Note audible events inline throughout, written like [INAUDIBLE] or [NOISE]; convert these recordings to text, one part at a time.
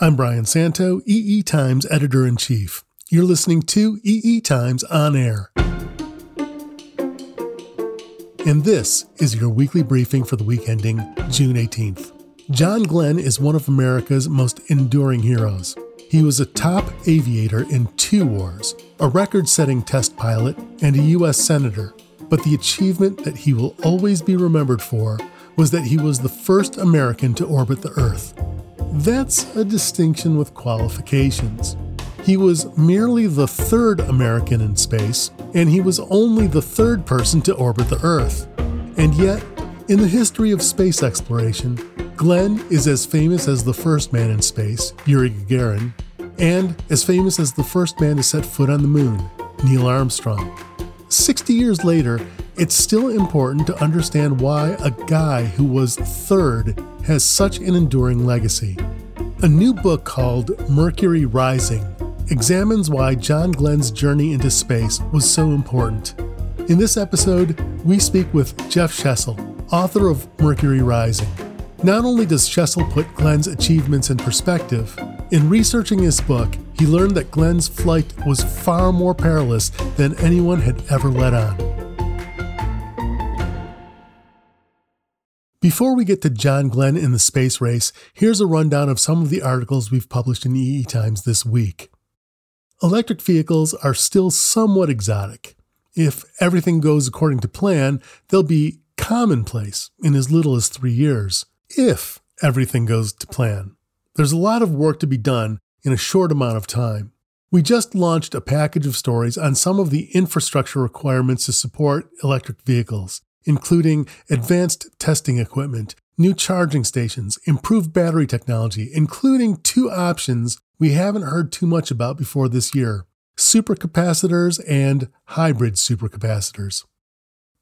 I'm Brian Santo, EE Times editor in chief. You're listening to EE Times On Air. And this is your weekly briefing for the week ending June 18th. John Glenn is one of America's most enduring heroes. He was a top aviator in two wars, a record setting test pilot, and a U.S. Senator. But the achievement that he will always be remembered for was that he was the first American to orbit the Earth. That's a distinction with qualifications. He was merely the third American in space, and he was only the third person to orbit the Earth. And yet, in the history of space exploration, Glenn is as famous as the first man in space, Yuri Gagarin, and as famous as the first man to set foot on the moon, Neil Armstrong. 60 years later, it's still important to understand why a guy who was third has such an enduring legacy. A new book called Mercury Rising examines why John Glenn's journey into space was so important. In this episode, we speak with Jeff Shesol, author of Mercury Rising. Not only does Shesol put Glenn's achievements in perspective, in researching his book, he learned that Glenn's flight was far more perilous than anyone had ever let on. Before we get to John Glenn in the space race, here's a rundown of some of the articles we've published in EE Times this week electric vehicles are still somewhat exotic. If everything goes according to plan, they'll be commonplace in as little as three years, if everything goes to plan. There's a lot of work to be done in a short amount of time. We just launched a package of stories on some of the infrastructure requirements to support electric vehicles, including advanced testing equipment, new charging stations, improved battery technology, including two options we haven't heard too much about before this year supercapacitors and hybrid supercapacitors.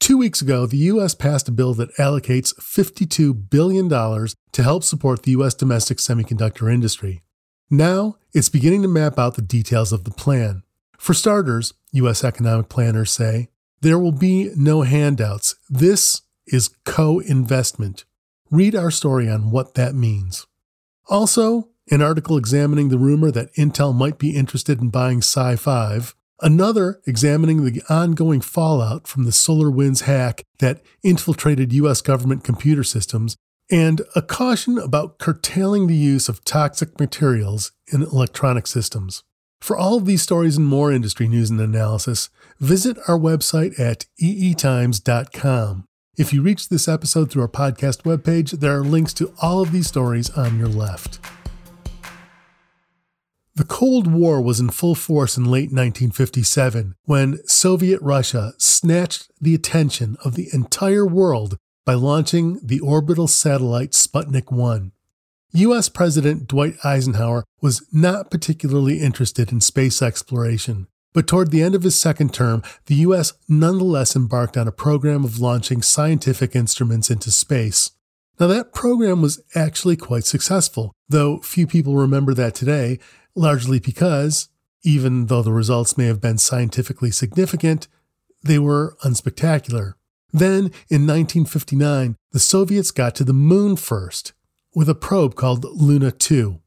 Two weeks ago, the U.S. passed a bill that allocates $52 billion to help support the U.S. domestic semiconductor industry. Now, it's beginning to map out the details of the plan. For starters, U.S. economic planners say, there will be no handouts. This is co investment. Read our story on what that means. Also, an article examining the rumor that Intel might be interested in buying SiFive, another examining the ongoing fallout from the SolarWinds hack that infiltrated US government computer systems, and a caution about curtailing the use of toxic materials in electronic systems. For all of these stories and more industry news and analysis, visit our website at eetimes.com. If you reach this episode through our podcast webpage, there are links to all of these stories on your left. The Cold War was in full force in late 1957 when Soviet Russia snatched the attention of the entire world by launching the orbital satellite Sputnik 1. US President Dwight Eisenhower was not particularly interested in space exploration, but toward the end of his second term, the US nonetheless embarked on a program of launching scientific instruments into space. Now, that program was actually quite successful, though few people remember that today, largely because, even though the results may have been scientifically significant, they were unspectacular. Then, in 1959, the Soviets got to the moon first with a probe called Luna 2.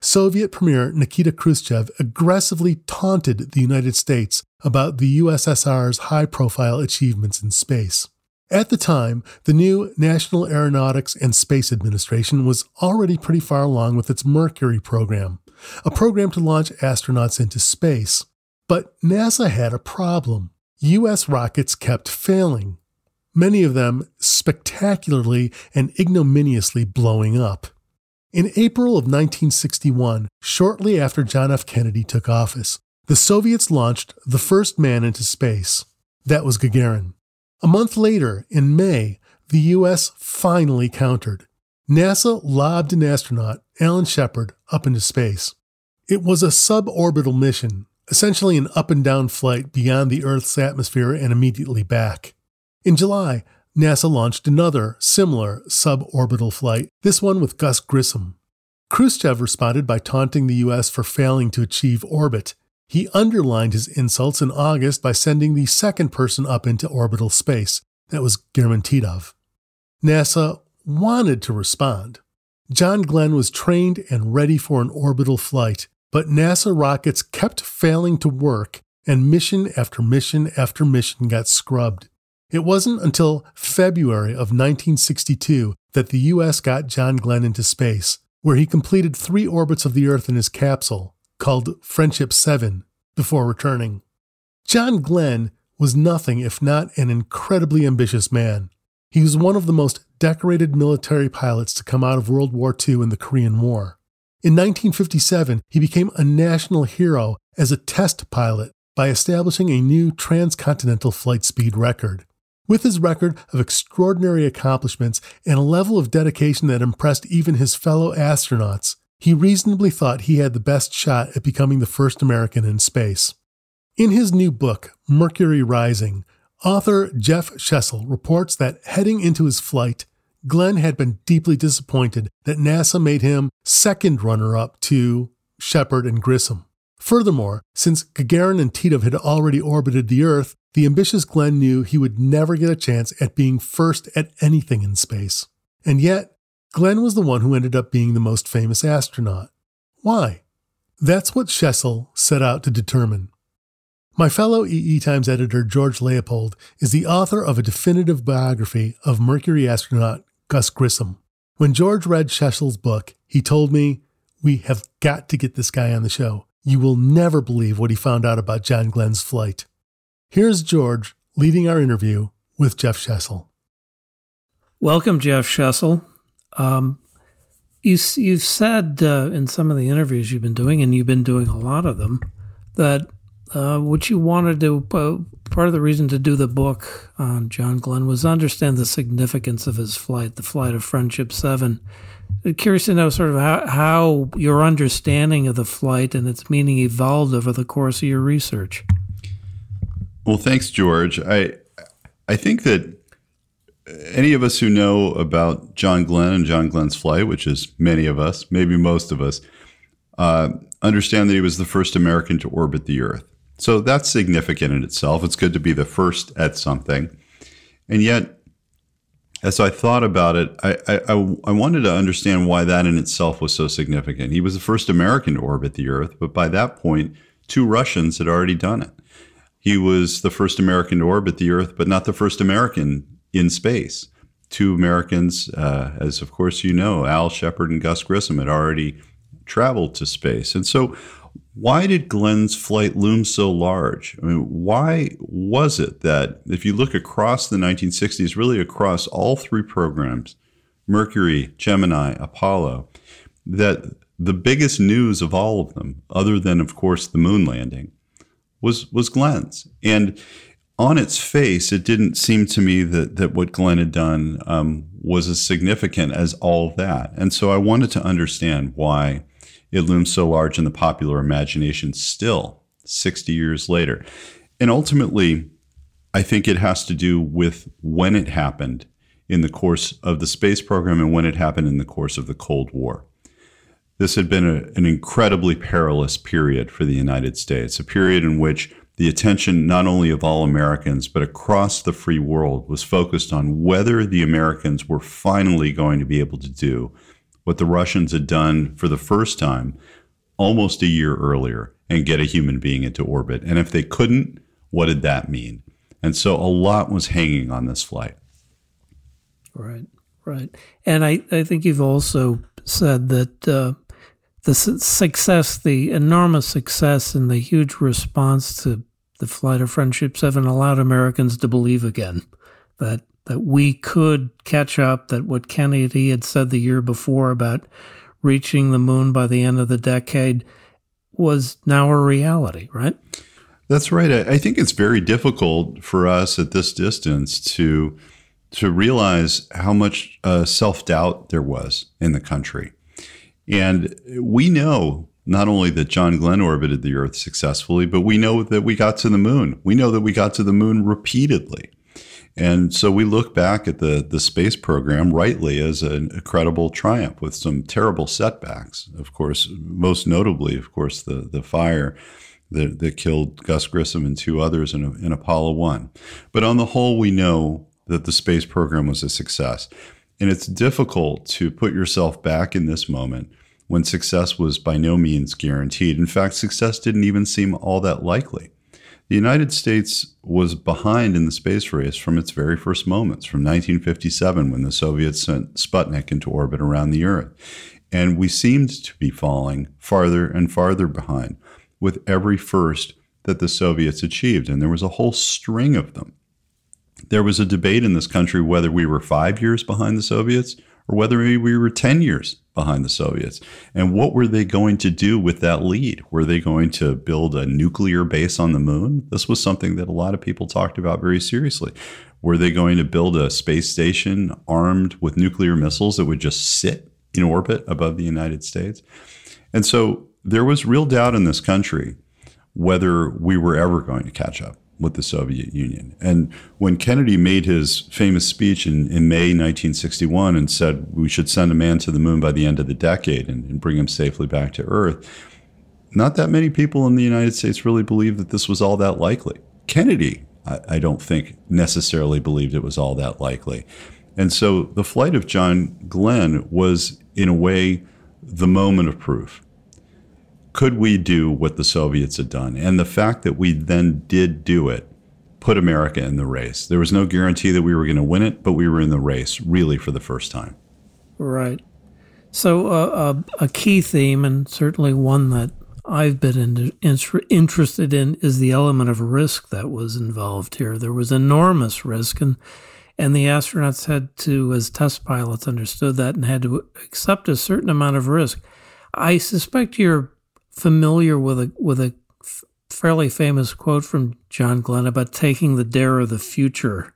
Soviet Premier Nikita Khrushchev aggressively taunted the United States about the USSR's high profile achievements in space. At the time, the new National Aeronautics and Space Administration was already pretty far along with its Mercury program, a program to launch astronauts into space. But NASA had a problem. U.S. rockets kept failing, many of them spectacularly and ignominiously blowing up. In April of 1961, shortly after John F. Kennedy took office, the Soviets launched the first man into space. That was Gagarin. A month later, in May, the U.S. finally countered. NASA lobbed an astronaut, Alan Shepard, up into space. It was a suborbital mission, essentially an up and down flight beyond the Earth's atmosphere and immediately back. In July, NASA launched another, similar suborbital flight, this one with Gus Grissom. Khrushchev responded by taunting the U.S. for failing to achieve orbit he underlined his insults in August by sending the second person up into orbital space. That was German Titov. NASA wanted to respond. John Glenn was trained and ready for an orbital flight, but NASA rockets kept failing to work, and mission after mission after mission got scrubbed. It wasn't until February of 1962 that the U.S. got John Glenn into space, where he completed three orbits of the Earth in his capsule, called Friendship 7, before returning. John Glenn was nothing if not an incredibly ambitious man. He was one of the most decorated military pilots to come out of World War II and the Korean War. In 1957, he became a national hero as a test pilot by establishing a new transcontinental flight speed record. With his record of extraordinary accomplishments and a level of dedication that impressed even his fellow astronauts, he reasonably thought he had the best shot at becoming the first American in space. In his new book, Mercury Rising, author Jeff Shesol reports that heading into his flight, Glenn had been deeply disappointed that NASA made him second runner up to Shepard and Grissom. Furthermore, since Gagarin and Titov had already orbited the Earth, the ambitious Glenn knew he would never get a chance at being first at anything in space. And yet, Glenn was the one who ended up being the most famous astronaut. Why? That's what Shesol set out to determine. My fellow EE Times editor George Leopold is the author of a definitive biography of Mercury astronaut Gus Grissom. When George read Shesol's book, he told me, We have got to get this guy on the show. You will never believe what he found out about John Glenn's flight. Here's George leading our interview with Jeff Shesol. Welcome, Jeff Shesol. Um, you, you've said uh, in some of the interviews you've been doing, and you've been doing a lot of them, that uh, what you wanted to, uh, part of the reason to do the book on John Glenn was understand the significance of his flight, the flight of Friendship 7. I'm curious to know sort of how, how your understanding of the flight and its meaning evolved over the course of your research. Well, thanks, George. I I think that any of us who know about John Glenn and John Glenn's flight, which is many of us, maybe most of us, uh, understand that he was the first American to orbit the Earth. So that's significant in itself. It's good to be the first at something. And yet, as I thought about it, I, I, I, wanted to understand why that in itself was so significant. He was the first American to orbit the Earth, but by that point, two Russians had already done it. He was the first American to orbit the Earth, but not the first American in space. Two Americans, uh, as of course you know, Al Shepard and Gus Grissom had already traveled to space. And so why did Glenn's flight loom so large? I mean, why was it that if you look across the 1960s, really across all three programs, Mercury, Gemini, Apollo, that the biggest news of all of them, other than of course the moon landing, was was Glenn's. And on its face, it didn't seem to me that that what Glenn had done um, was as significant as all that. And so I wanted to understand why it looms so large in the popular imagination still 60 years later. And ultimately, I think it has to do with when it happened in the course of the space program and when it happened in the course of the Cold War. This had been a, an incredibly perilous period for the United States, a period in which the attention not only of all Americans, but across the free world was focused on whether the Americans were finally going to be able to do what the Russians had done for the first time almost a year earlier and get a human being into orbit. And if they couldn't, what did that mean? And so a lot was hanging on this flight. Right, right. And I, I think you've also said that uh, the success, the enormous success, and the huge response to the flight of Friendship 7 allowed Americans to believe again that that we could catch up, that what Kennedy had said the year before about reaching the moon by the end of the decade was now a reality, right? That's right. I think it's very difficult for us at this distance to to realize how much uh, self doubt there was in the country, and we know not only that John Glenn orbited the Earth successfully, but we know that we got to the moon. We know that we got to the moon repeatedly. And so we look back at the, the space program rightly as an incredible triumph with some terrible setbacks. Of course, most notably, of course, the, the fire that, that killed Gus Grissom and two others in, in Apollo 1. But on the whole, we know that the space program was a success. And it's difficult to put yourself back in this moment when success was by no means guaranteed. In fact, success didn't even seem all that likely. The United States was behind in the space race from its very first moments, from 1957 when the Soviets sent Sputnik into orbit around the Earth. And we seemed to be falling farther and farther behind with every first that the Soviets achieved. And there was a whole string of them. There was a debate in this country whether we were five years behind the Soviets or whether we were 10 years behind the Soviets. And what were they going to do with that lead? Were they going to build a nuclear base on the moon? This was something that a lot of people talked about very seriously. Were they going to build a space station armed with nuclear missiles that would just sit in orbit above the United States? And so there was real doubt in this country whether we were ever going to catch up with the Soviet Union. And when Kennedy made his famous speech in, in May 1961 and said we should send a man to the moon by the end of the decade and, and bring him safely back to Earth, not that many people in the United States really believed that this was all that likely. Kennedy, I, I don't think, necessarily believed it was all that likely. And so the flight of John Glenn was, in a way, the moment of proof could we do what the Soviets had done? And the fact that we then did do it put America in the race. There was no guarantee that we were going to win it, but we were in the race really for the first time. Right. So, uh, uh, a key theme, and certainly one that I've been in, interested in, is the element of risk that was involved here. There was enormous risk, and and the astronauts had to, as test pilots, understood that and had to accept a certain amount of risk. I suspect you're familiar with a with a f- fairly famous quote from John Glenn about taking the dare of the future.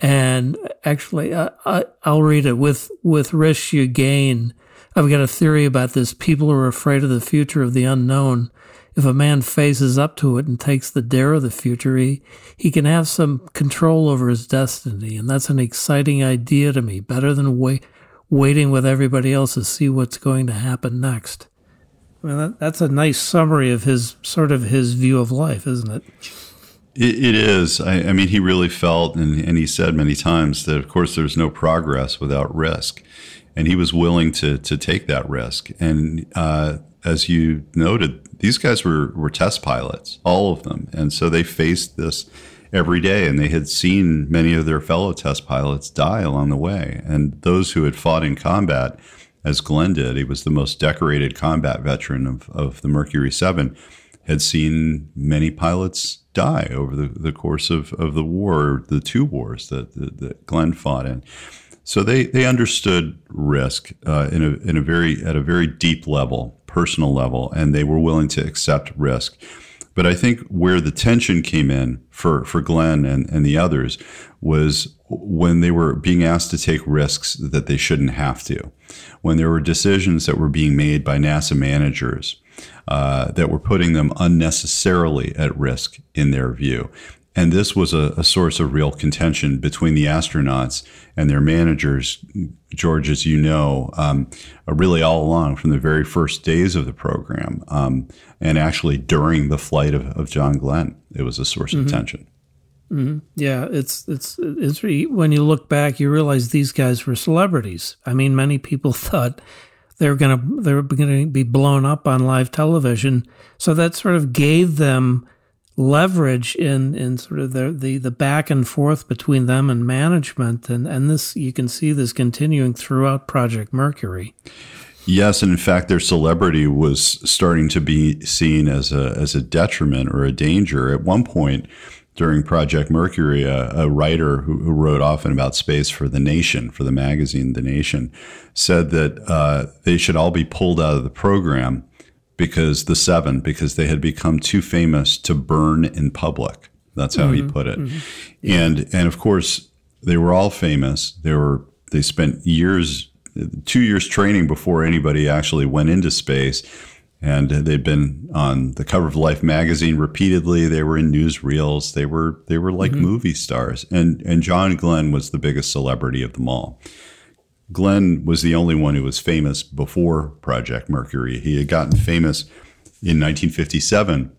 And actually, uh, I, I'll read it. With with risk you gain. I've got a theory about this. People are afraid of the future of the unknown. If a man faces up to it and takes the dare of the future, he, he can have some control over his destiny. And that's an exciting idea to me, better than wait, waiting with everybody else to see what's going to happen next. Well, that, that's a nice summary of his sort of his view of life, isn't it? It, it is. I, I, mean, he really felt, and, and he said many times that, of course, there's no progress without risk, and he was willing to to take that risk. And uh, as you noted, these guys were were test pilots, all of them, and so they faced this every day, and they had seen many of their fellow test pilots die along the way, and those who had fought in combat as Glenn did. He was the most decorated combat veteran of, of the Mercury 7, had seen many pilots die over the, the course of, of the war, the two wars that, that, that Glenn fought in. So they, they understood risk uh, in, a, in a very at a very deep level, personal level, and they were willing to accept risk. But I think where the tension came in for, for Glenn and, and the others was when they were being asked to take risks that they shouldn't have to, when there were decisions that were being made by NASA managers uh, that were putting them unnecessarily at risk in their view. And this was a, a, source of real contention between the astronauts and their managers, George, as you know, um, really all along from the very first days of the program. Um, and actually during the flight of, of John Glenn, it was a source mm-hmm. of tension. Mm-hmm. Yeah, it's it's it's when you look back, you realize these guys were celebrities. I mean, many people [LAUGHS] thought they were gonna they were going to be blown up on live television, so that sort of gave them leverage in in sort of the the, the back and forth between them and management, and and this you can see this continuing throughout Project Mercury. Yes, and in fact, their celebrity was starting to be seen as a as a detriment or a danger. At one point, during Project Mercury, a, a writer who, who, wrote often about space for The Nation, for the magazine The Nation, said that uh, they should all be pulled out of the program because the seven, because they had become too famous to burn in public. That's how mm-hmm. he put it. Mm-hmm. And and of course, they were all famous. They were they spent years, two years training before anybody actually went into space and they'd been on the cover of Life magazine repeatedly. They were in newsreels. They were they were like mm-hmm. movie stars, and and John Glenn was the biggest celebrity of them all. Glenn was the only one who was famous before Project Mercury. He had gotten famous in 1957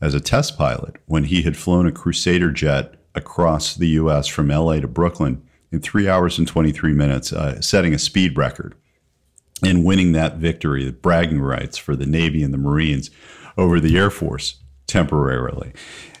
as a test pilot when he had flown a Crusader jet across the U.S. from L.A. to Brooklyn in three hours and 23 minutes, uh, setting a speed record and winning that victory, the bragging rights for the Navy and the Marines over the Air Force temporarily.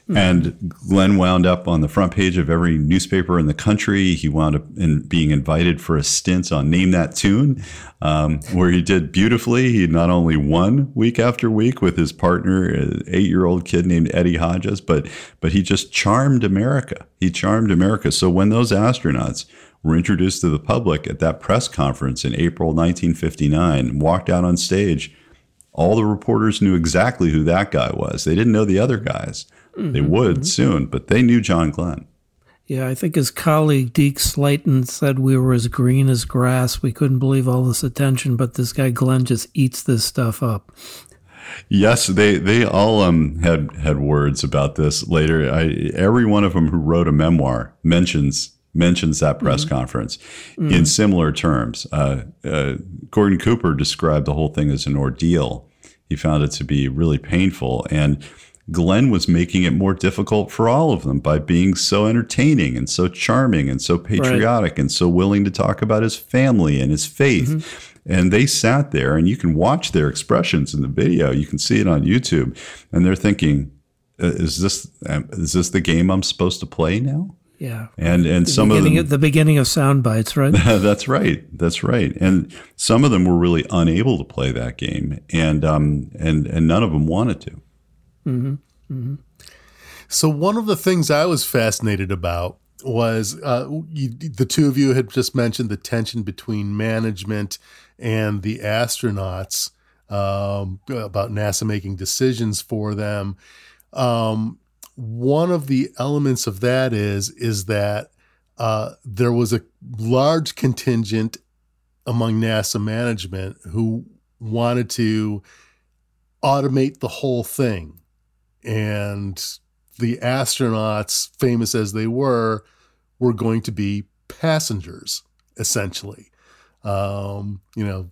Mm-hmm. And Glenn wound up on the front page of every newspaper in the country. He wound up in being invited for a stint on Name That Tune, um, where he did beautifully. He not only won week after week with his partner, an eight-year-old kid named Eddie Hodges, but but he just charmed America. He charmed America. So when those astronauts were introduced to the public at that press conference in April 1959, walked out on stage, all the reporters knew exactly who that guy was. They didn't know the other guys. Mm-hmm. They would mm-hmm. soon, but they knew John Glenn. Yeah, I think his colleague Deke Slayton said we were as green as grass. We couldn't believe all this attention, but this guy Glenn just eats this stuff up. Yes, they they all um, had had words about this later. I, every one of them who wrote a memoir mentions mentions that press mm-hmm. conference mm-hmm. in similar terms. Uh, uh, Gordon Cooper described the whole thing as an ordeal. He found it to be really painful and Glenn was making it more difficult for all of them by being so entertaining and so charming and so patriotic right. and so willing to talk about his family and his faith. Mm-hmm. And they sat there, and you can watch their expressions in the video. You can see it on YouTube, and they're thinking, uh, "Is this um, is this the game I'm supposed to play now?" Yeah, and and the some of them the beginning of sound bites, right? [LAUGHS] that's right, that's right. And some of them were really unable to play that game, and um and and none of them wanted to. Mm-hmm. Mm-hmm. So one of the things I was fascinated about was uh, you, the two of you had just mentioned the tension between management and the astronauts um, about NASA making decisions for them. Um, one of the elements of that is is that uh, there was a large contingent among NASA management who wanted to automate the whole thing and the astronauts, famous as they were, were going to be passengers, essentially. Um, you know,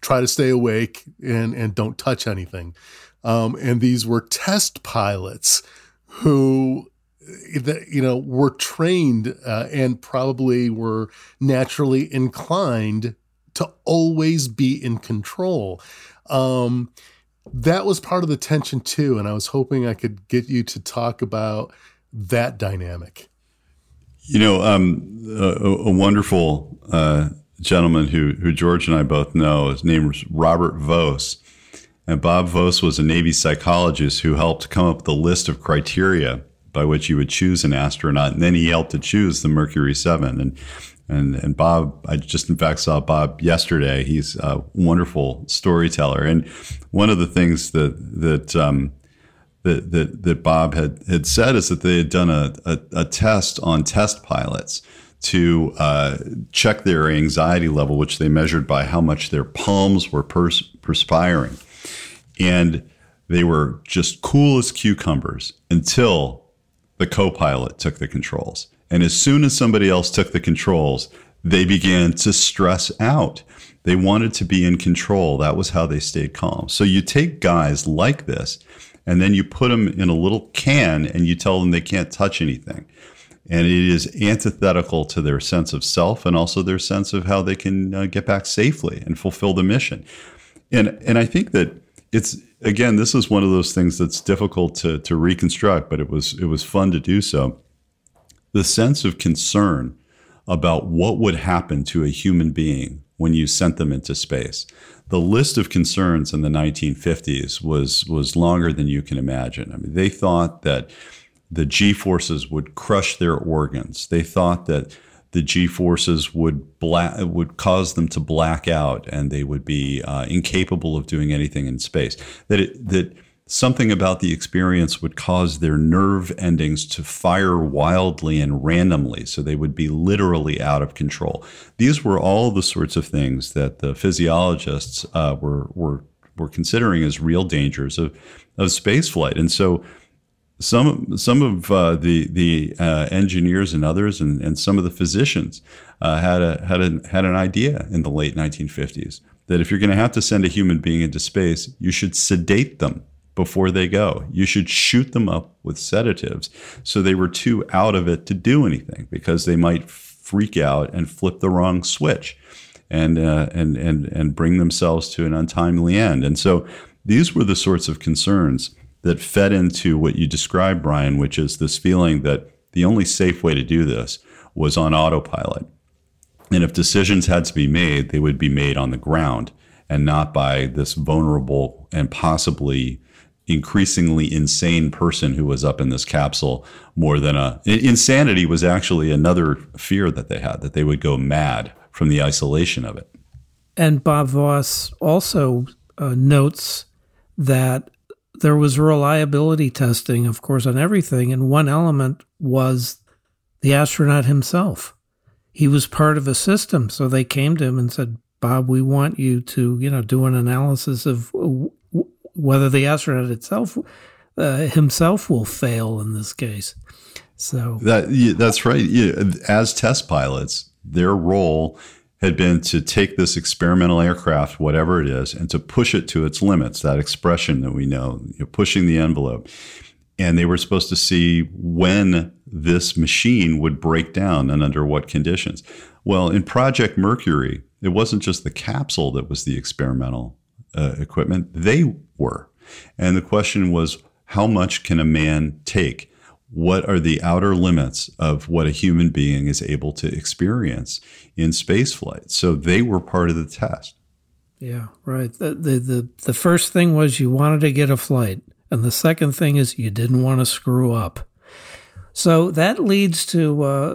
try to stay awake and, and don't touch anything. Um, and these were test pilots who, you know, were trained uh, and probably were naturally inclined to always be in control. Um, that was part of the tension too. And I was hoping I could get you to talk about that dynamic. You know, um, a, a, wonderful uh, gentleman who, who George and I both know, his name was Robert Voas. And Bob Voas was a Navy psychologist who helped come up with a list of criteria by which you would choose an astronaut. And then he helped to choose the Mercury 7. And and and Bob, I just in fact saw Bob yesterday. He's a wonderful storyteller, and one of the things that that um, that, that that Bob had had said is that they had done a, a, a test on test pilots to uh, check their anxiety level, which they measured by how much their palms were pers- perspiring, and they were just cool as cucumbers until the co-pilot took the controls and as soon as somebody else took the controls, they began to stress out. They wanted to be in control. That was how they stayed calm. So you take guys like this and then you put them in a little can and you tell them they can't touch anything. And it is antithetical to their sense of self and also their sense of how they can uh, get back safely and fulfill the mission. And and I think that it's again this is one of those things that's difficult to to reconstruct, but it was it was fun to do so the sense of concern about what would happen to a human being when you sent them into space. The list of concerns in the 1950s was was longer than you can imagine. I mean, they thought that the G forces would crush their organs. They thought that the G forces would would cause them to black out, and they would be uh, incapable of doing anything in space. That it, that Something about the experience would cause their nerve endings to fire wildly and randomly, so they would be literally out of control. These were all the sorts of things that the physiologists uh, were, were, were considering as real dangers of, of spaceflight. And so some some of uh, the the uh, engineers and others and, and some of the physicians uh, had a had a had an idea in the late 1950s that if you're going to have to send a human being into space, you should sedate them before they go. You should shoot them up with sedatives so they were too out of it to do anything because they might freak out and flip the wrong switch and, uh, and, and, and bring themselves to an untimely end. And so these were the sorts of concerns that fed into what you described, Brian, which is this feeling that the only safe way to do this was on autopilot. And if decisions had to be made, they would be made on the ground and not by this vulnerable and possibly increasingly insane person who was up in this capsule more than a insanity was actually another fear that they had that they would go mad from the isolation of it. And Bob Voas also uh, notes that there was reliability testing, of course, on everything. And one element was the astronaut himself. He was part of a system. So they came to him and said, Bob, we want you to, you know, do an analysis of whether the astronaut itself uh, himself will fail in this case. So that yeah, that's right. Yeah, as test pilots, their role had been to take this experimental aircraft, whatever it is, and to push it to its limits. That expression that we know, pushing the envelope. And they were supposed to see when this machine would break down and under what conditions. Well, in Project Mercury, it wasn't just the capsule that was the experimental uh, equipment, they were. And the question was, how much can a man take? What are the outer limits of what a human being is able to experience in spaceflight? So they were part of the test. Yeah, right. The, the, the, the first thing was you wanted to get a flight. And the second thing is you didn't want to screw up. So that leads to uh,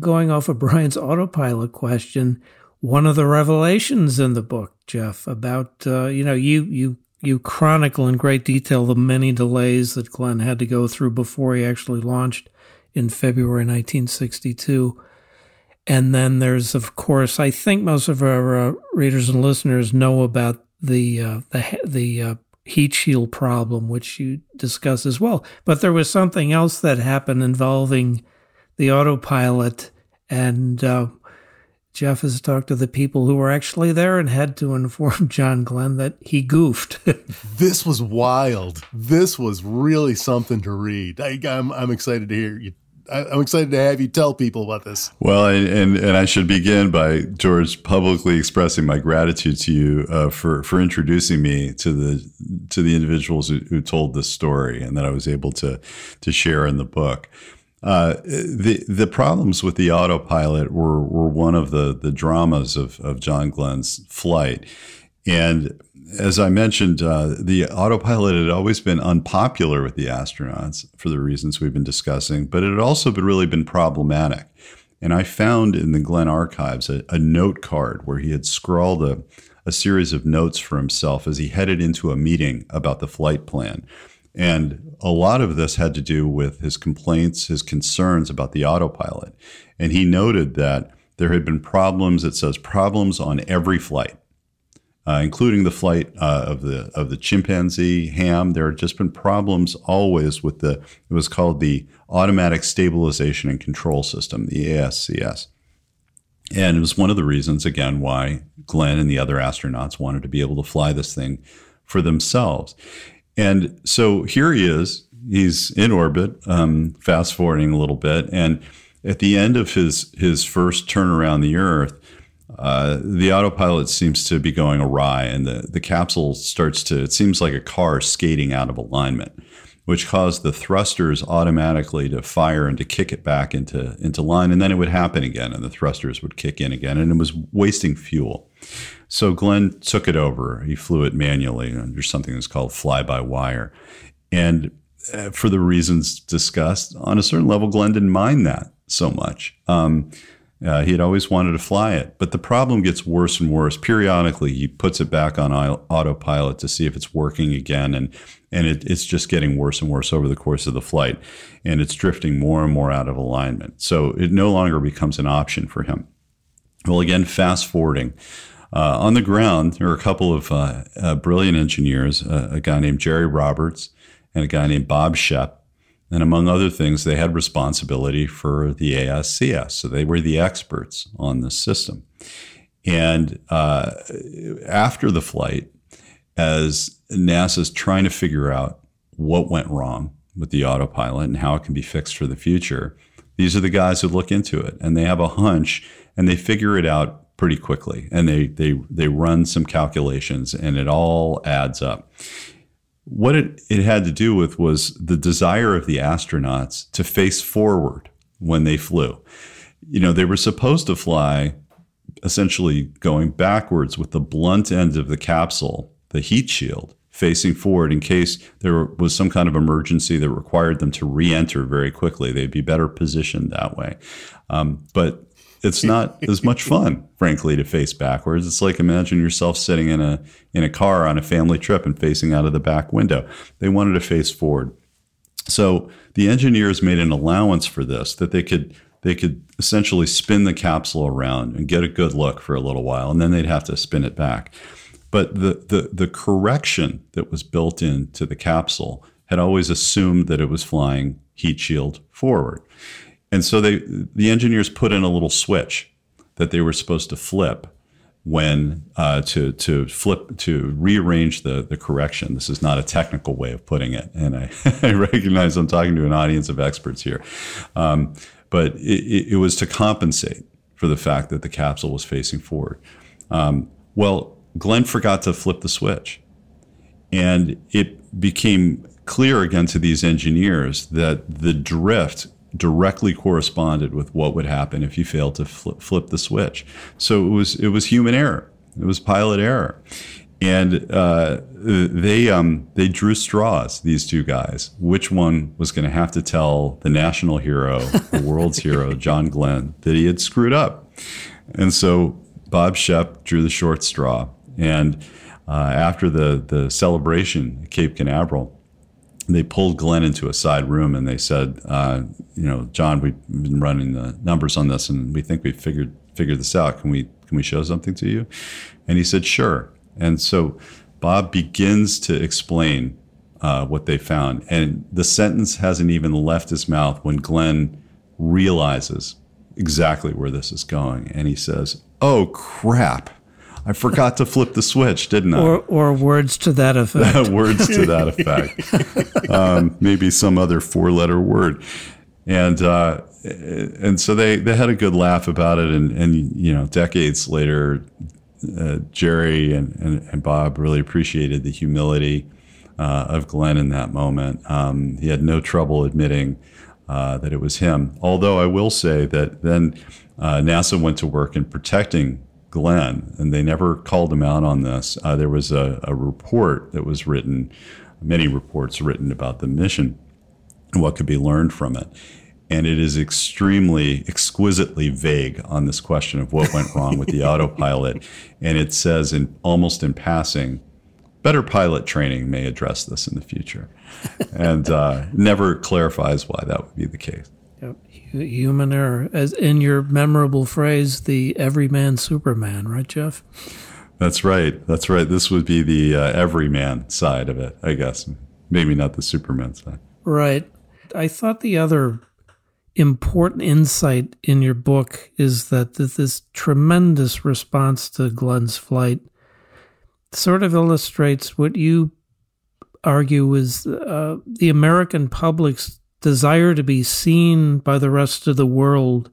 going off of Brian's autopilot question one of the revelations in the book, Jeff, about uh, you know you you you chronicle in great detail the many delays that Glenn had to go through before he actually launched in February 1962. And then there's, of course, I think most of our uh, readers and listeners know about the uh, the the uh, heat shield problem, which you discuss as well. But there was something else that happened involving the autopilot and uh, Jeff has talked to the people who were actually there and had to inform [LAUGHS] John Glenn that he goofed. [LAUGHS] this was wild. This was really something to read. I, am I'm, I'm excited to hear you. I, I'm excited to have you tell people about this. Well, and, and, and I should begin by George publicly expressing my gratitude to you uh, for for introducing me to the to the individuals who, who told this story and that I was able to to share in the book. Uh, the the problems with the autopilot were were one of the the dramas of of John Glenn's flight, and as I mentioned, uh, the autopilot had always been unpopular with the astronauts for the reasons we've been discussing, but it had also been really been problematic. And I found in the Glenn archives a, a note card where he had scrawled a, a series of notes for himself as he headed into a meeting about the flight plan. And a lot of this had to do with his complaints, his concerns about the autopilot. And he noted that there had been problems, it says problems on every flight. Uh, including the flight uh, of the of the chimpanzee ham. There had just been problems always with the it was called the automatic stabilization and control system, the ASCS. And it was one of the reasons, again, why Glenn and the other astronauts wanted to be able to fly this thing for themselves. And so here he is. He's in orbit. Um, fast forwarding a little bit, and at the end of his his first turn around the Earth, uh, the autopilot seems to be going awry, and the the capsule starts to. It seems like a car skating out of alignment, which caused the thrusters automatically to fire and to kick it back into into line, and then it would happen again, and the thrusters would kick in again, and it was wasting fuel. So Glenn took it over. He flew it manually under something that's called fly by wire. And uh, for the reasons discussed, on a certain level, Glenn didn't mind that so much. Um, uh, he had always wanted to fly it. But the problem gets worse and worse. Periodically, he puts it back on autopilot to see if it's working again. And, and it, it's just getting worse and worse over the course of the flight. And it's drifting more and more out of alignment. So it no longer becomes an option for him. Well, again, fast forwarding. Uh, on the ground, there were a couple of uh, uh, brilliant engineers, uh, a guy named Jerry Roberts and a guy named Bob Shep. And among other things, they had responsibility for the ASCS. So they were the experts on this system. And uh, after the flight, as NASA's trying to figure out what went wrong with the autopilot and how it can be fixed for the future, These are the guys who look into it and they have a hunch and they figure it out pretty quickly and they they they run some calculations and it all adds up. What it, it had to do with was the desire of the astronauts to face forward when they flew. You know, they were supposed to fly essentially going backwards with the blunt end of the capsule, the heat shield, facing forward in case there was some kind of emergency that required them to re-enter very quickly. They'd be better positioned that way. Um, but it's not as much fun, [LAUGHS] frankly, to face backwards. It's like imagine yourself sitting in a in a car on a family trip and facing out of the back window. They wanted to face forward. So the engineers made an allowance for this that they could they could essentially spin the capsule around and get a good look for a little while, and then they'd have to spin it back. But the the, the correction that was built into the capsule had always assumed that it was flying heat shield forward. And so they the engineers put in a little switch that they were supposed to flip when uh, to to flip to rearrange the the correction. This is not a technical way of putting it, and I, [LAUGHS] I recognize I'm talking to an audience of experts here, um, but it, it, was to compensate for the fact that the capsule was facing forward. Um, well, Glenn forgot to flip the switch, and it became clear again to these engineers that the drift directly corresponded with what would happen if you failed to flip, flip the switch. So it was it was human error. It was pilot error, and uh, they um, they drew straws. These two guys, which one was going to have to tell the national hero, the [LAUGHS] world's hero, John Glenn, that he had screwed up, and so Bob Shep drew the short straw. And uh, after the the celebration at Cape Canaveral, they pulled Glenn into a side room and they said, uh, you know, John, we've been running the numbers on this and we think we've figured figured this out. Can we can we show something to you? And he said, sure. And so Bob begins to explain uh, what they found, and the sentence hasn't even left his mouth when Glenn realizes exactly where this is going, and he says, "Oh crap." I forgot to flip the switch, didn't I? Or, or words to that effect. [LAUGHS] words to that [LAUGHS] effect. um, maybe some other four-letter word, and uh, and so they they had a good laugh about it, and and you know, decades later, uh, Jerry and, and, and Bob really appreciated the humility uh, of Glenn in that moment. Um, he had no trouble admitting. Uh, that it was him. Although I will say that then uh, NASA went to work in protecting Glenn, and they never called him out on this. Uh, there was a, a, report that was written, many reports written about the mission and what could be learned from it. And it is extremely, exquisitely vague on this question of what went wrong with the [LAUGHS] autopilot. And it says, in almost in passing, better pilot training may address this in the future, and uh, never clarifies why that would be the case. Human error, as in your memorable phrase, the everyman Superman, right, Jeff? That's right. That's right. This would be the uh, everyman side of it, I guess. Maybe not the Superman side. Right. I thought the other important insight in your book is that this tremendous response to Glenn's flight sort of illustrates what you argue is uh, the American public's desire to be seen by the rest of the world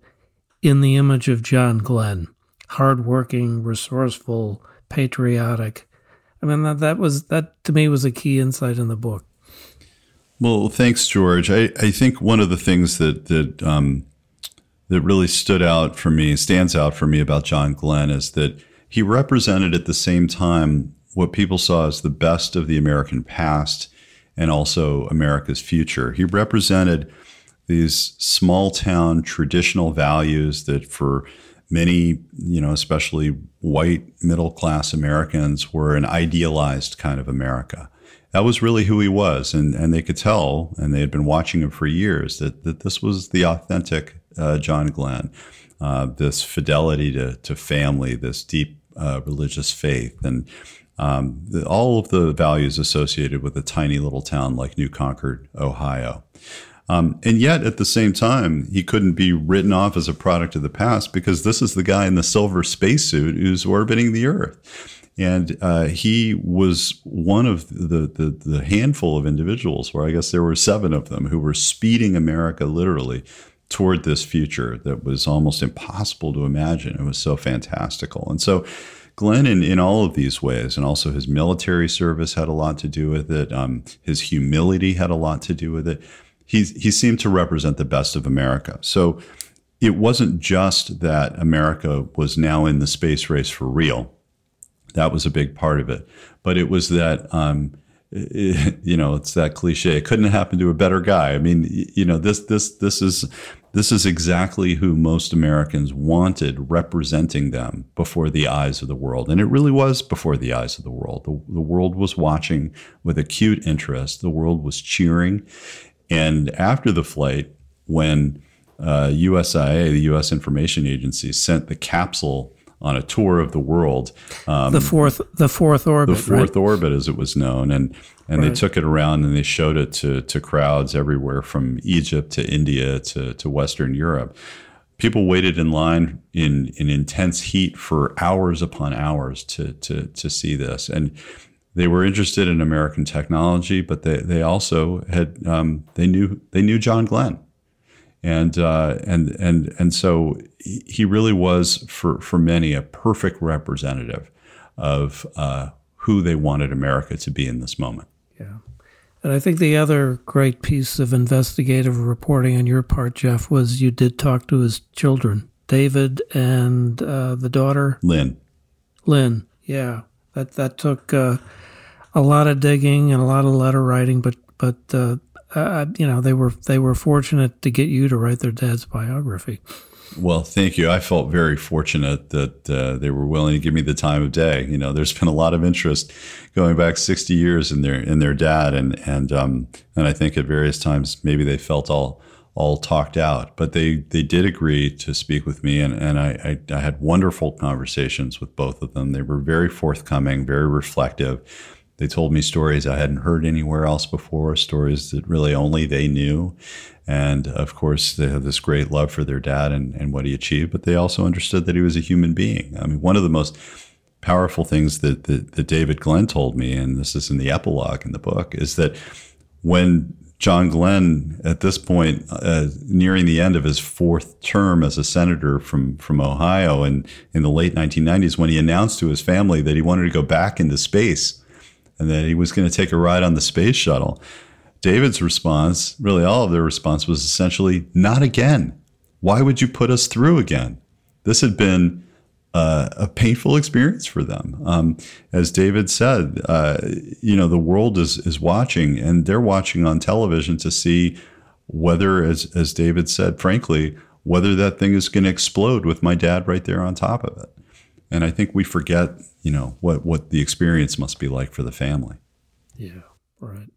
in the image of John Glenn hardworking, resourceful, patriotic. I mean, that, that was, that to me was a key insight in the book. Well, thanks, George. I, I think one of the things that, that, um, that really stood out for me, stands out for me about John Glenn is that he represented at the same time what people saw as the best of the American past and also America's future. He represented these small town traditional values that for many, you know, especially white middle class Americans were an idealized kind of America. That was really who he was. And, and they could tell, and they had been watching him for years, that, that this was the authentic uh, John Glenn. Uh, this fidelity to, to family, this deep uh, religious faith. And um, the, all of the values associated with a tiny little town like New Concord, Ohio. Um, and yet, at the same time, he couldn't be written off as a product of the past because this is the guy in the silver spacesuit who's orbiting the Earth. And uh, he was one of the, the, the handful of individuals, where I guess there were seven of them, who were speeding America literally toward this future that was almost impossible to imagine. It was so fantastical. And so Glenn, in, in all of these ways, and also his military service had a lot to do with it. Um, his humility had a lot to do with it. He, he seemed to represent the best of America. So it wasn't just that America was now in the space race for real. That was a big part of it. But it was that um, [LAUGHS] you know, it's that cliche. It couldn't happen to a better guy. I mean, you know, this this this is this is exactly who most Americans wanted representing them before the eyes of the world, and it really was before the eyes of the world. The, the world was watching with acute interest. The world was cheering, and after the flight, when uh, USIA, the U.S. Information Agency, sent the capsule on a tour of the world. Um, the fourth, the fourth orbit, the fourth right? orbit, as it was known, and and right. they took it around and they showed it to to crowds everywhere from Egypt to India to to Western Europe. People waited in line in in intense heat for hours upon hours to to to see this, and they were interested in American technology, but they they also had um, they knew they knew John Glenn and uh, and and and so he really was for for many a perfect representative of uh, who they wanted America to be in this moment. Yeah, and I think the other great piece of investigative reporting on your part, Jeff, was you did talk to his children, David and uh, the daughter Lynn. Lynn, yeah, that that took uh, a lot of digging and a lot of letter writing, but but uh, uh, you know, they were they were fortunate to get you to write their dad's biography. Well, thank you. I felt very fortunate that uh, they were willing to give me the time of day. You know, there's been a lot of interest going back 60 years in their in their dad, and and um, and I think at various times maybe they felt all all talked out, but they they did agree to speak with me, and and I I, I had wonderful conversations with both of them. They were very forthcoming, very reflective they told me stories I hadn't heard anywhere else before, stories that really only they knew. And of course, they had this great love for their dad and, and what he achieved, but they also understood that he was a human being. I mean, one of the most powerful things that, that, that David Glenn told me, and this is in the epilogue in the book, is that when John Glenn, at this point, uh, nearing the end of his fourth term as a senator from, from Ohio, and in the late 1990s, when he announced to his family that he wanted to go back into space, and that he was going to take a ride on the space shuttle. David's response, really all of their response, was essentially, not again. Why would you put us through again? This had been uh, a painful experience for them. Um, as David said, uh, you know, the world is, is watching and they're watching on television to see whether, as, as David said, frankly, whether that thing is going to explode with my dad right there on top of it. And I think we forget you know what what the experience must be like for the family. Yeah, right.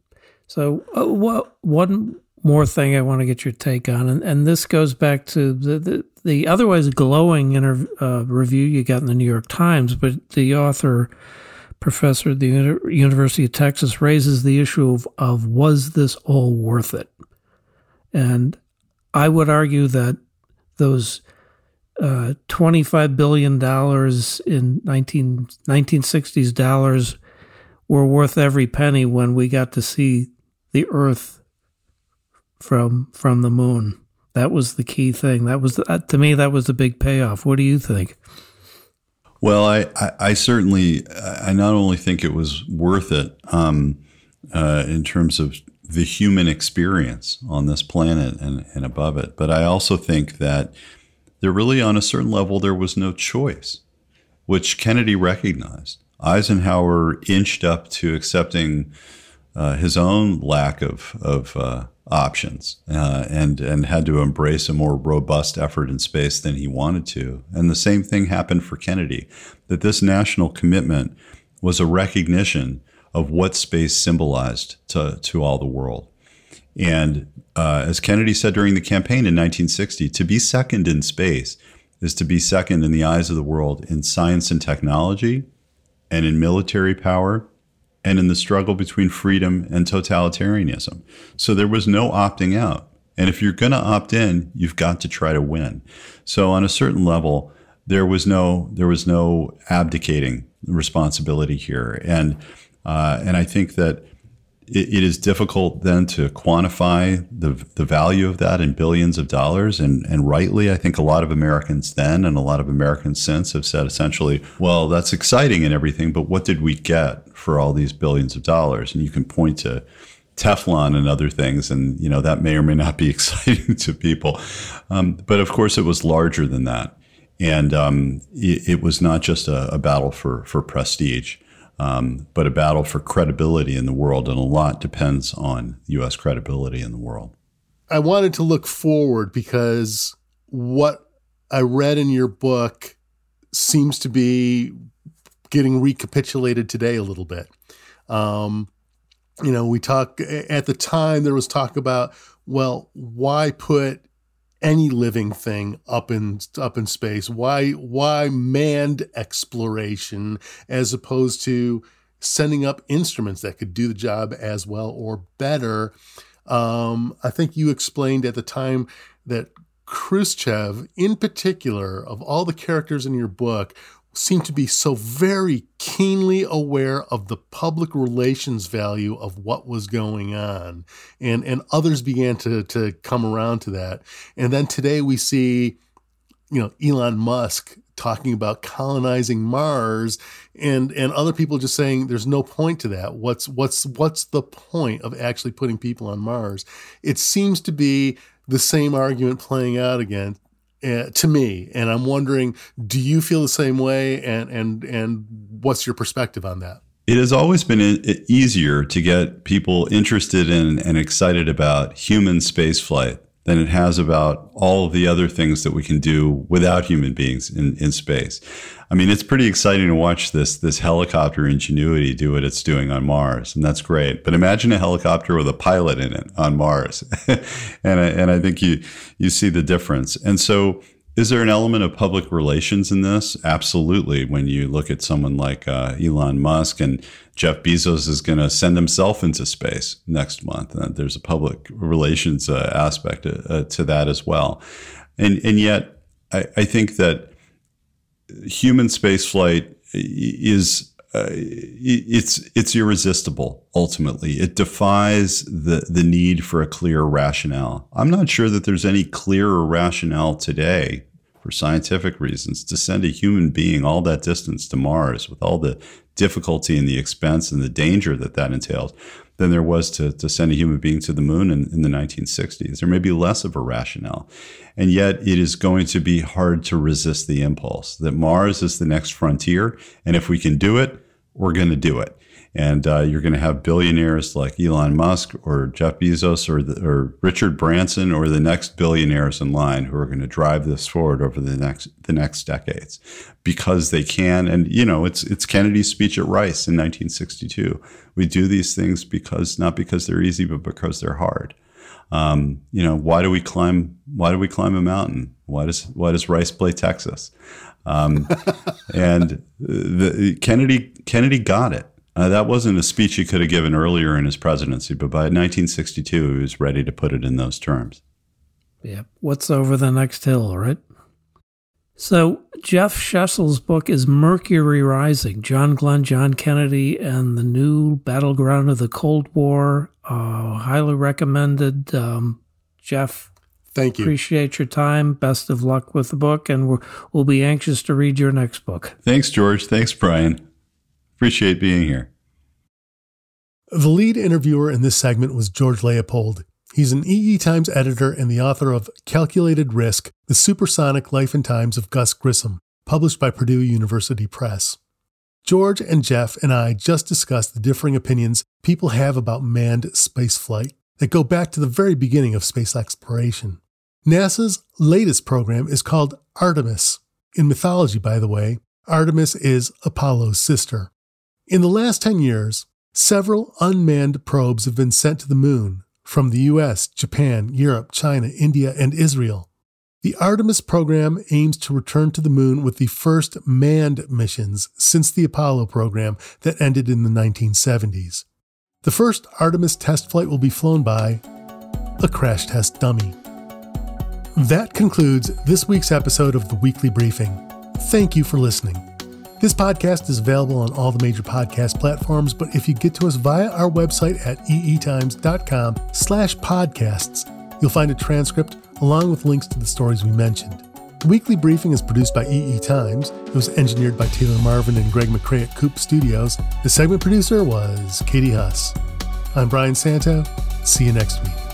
So, uh, what one more thing I want to get your take on, and, and this goes back to the the, the otherwise glowing inter, uh, review you got in the New York Times, but the author. Professor at the University of Texas raises the issue of, of was this all worth it? And I would argue that those uh, $25 billion in 19, 1960s dollars were worth every penny when we got to see the Earth from from the moon. That was the key thing. That was uh, to me that was the big payoff. What do you think? Well, I, I, I certainly I not only think it was worth it um, uh, in terms of the human experience on this planet and, and above it, but I also think that there really, on a certain level, there was no choice, which Kennedy recognized. Eisenhower inched up to accepting uh, his own lack of, of uh, options uh, and, and had to embrace a more robust effort in space than he wanted to. And the same thing happened for Kennedy, that this national commitment was a recognition of what space symbolized to, to all the world. And uh, as Kennedy said during the campaign in 1960, to be second in space is to be second in the eyes of the world in science and technology, and in military power, and in the struggle between freedom and totalitarianism. So there was no opting out. And if you're going to opt in, you've got to try to win. So on a certain level, there was no there was no abdicating responsibility here, and uh, and I think that it, it is difficult then to quantify the the value of that in billions of dollars. And and rightly, I think a lot of Americans then and a lot of Americans since have said essentially, well, that's exciting and everything, but what did we get for all these billions of dollars? And you can point to Teflon and other things, and you know that may or may not be [LAUGHS] exciting to people. Um, but of course, it was larger than that, and um, it, it, was not just a, a battle for for prestige um, but a battle for credibility in the world. And a lot depends on U.S. credibility in the world. I wanted to look forward because what I read in your book seems to be getting recapitulated today a little bit. Um, you know, we talk at the time there was talk about, well, why put any living thing up in up in space? Why why manned exploration as opposed to sending up instruments that could do the job as well or better? Um, I think you explained at the time that Khrushchev, in particular, of all the characters in your book, seemed to be so very keenly aware of the public relations value of what was going on. And, and others began to, to come around to that. And then today we see, you know, Elon Musk talking about colonizing Mars and and other people just saying there's no point to that. What's what's what's the point of actually putting people on Mars? It seems to be the same argument playing out again uh, to me. And I'm wondering, do you feel the same way? And and and what's your perspective on that? It has always been easier to get people interested in and excited about human spaceflight than it has about all of the other things that we can do without human beings in, in space. I mean, it's pretty exciting to watch this this helicopter ingenuity do what it's doing on Mars, and that's great. But imagine a helicopter with a pilot in it on Mars, [LAUGHS] and I, and I think you you see the difference. And so, is there an element of public relations in this? Absolutely. When you look at someone like uh, Elon Musk and Jeff Bezos is going to send himself into space next month, uh, there's a public relations uh, aspect uh, to that as well. And and yet, I, I think that human spaceflight is uh, it's it's irresistible ultimately. It defies the the need for a clear rationale. I'm not sure that there's any clearer rationale today for scientific reasons to send a human being all that distance to mars with all the difficulty and the expense and the danger that that entails than there was to, to send a human being to the moon in, in the 1960s. There may be less of a rationale. And yet it is going to be hard to resist the impulse that Mars is the next frontier. And if we can do it, we're going to do it and uh, you're going to have billionaires like Elon Musk or Jeff Bezos or, the, or Richard Branson or the next billionaires in line who are going to drive this forward over the next the next decades because they can. And you know, it's it's Kennedy's speech at Rice in 1962. We do these things because not because they're easy, but because they're hard. Um, you know, why do we climb? Why do we climb a mountain? Why does why does Rice play Texas? Um, [LAUGHS] and the, Kennedy Kennedy got it. Uh, that wasn't a speech he could have given earlier in his presidency, but by 1962, he was ready to put it in those terms. Yeah. What's over the next hill, right? So, Jeff Shesol's book is Mercury Rising John Glenn, John Kennedy, and the New Battleground of the Cold War. Uh, highly recommended. Um, Jeff, thank you. Appreciate your time. Best of luck with the book, and we will be anxious to read your next book. Thanks, George. Thanks, Brian. Appreciate being here. The lead interviewer in this segment was George Leopold. He's an EE Times editor and the author of Calculated Risk The Supersonic Life and Times of Gus Grissom, published by Purdue University Press. George and Jeff and I just discussed the differing opinions people have about manned spaceflight that go back to the very beginning of space exploration. NASA's latest program is called Artemis. In mythology, by the way, Artemis is Apollo's sister. In the last 10 years, several unmanned probes have been sent to the moon from the US, Japan, Europe, China, India, and Israel. The Artemis program aims to return to the moon with the first manned missions since the Apollo program that ended in the 1970s. The first Artemis test flight will be flown by a crash test dummy. That concludes this week's episode of the Weekly Briefing. Thank you for listening. This podcast is available on all the major podcast platforms, but if you get to us via our website at eetimes.com slash podcasts, you'll find a transcript along with links to the stories we mentioned. The weekly briefing is produced by EE Times. It was engineered by Taylor Marvin and Greg McCrae at Coupe Studios. The segment producer was Katie Huss. I'm Brian Santo. See you next week.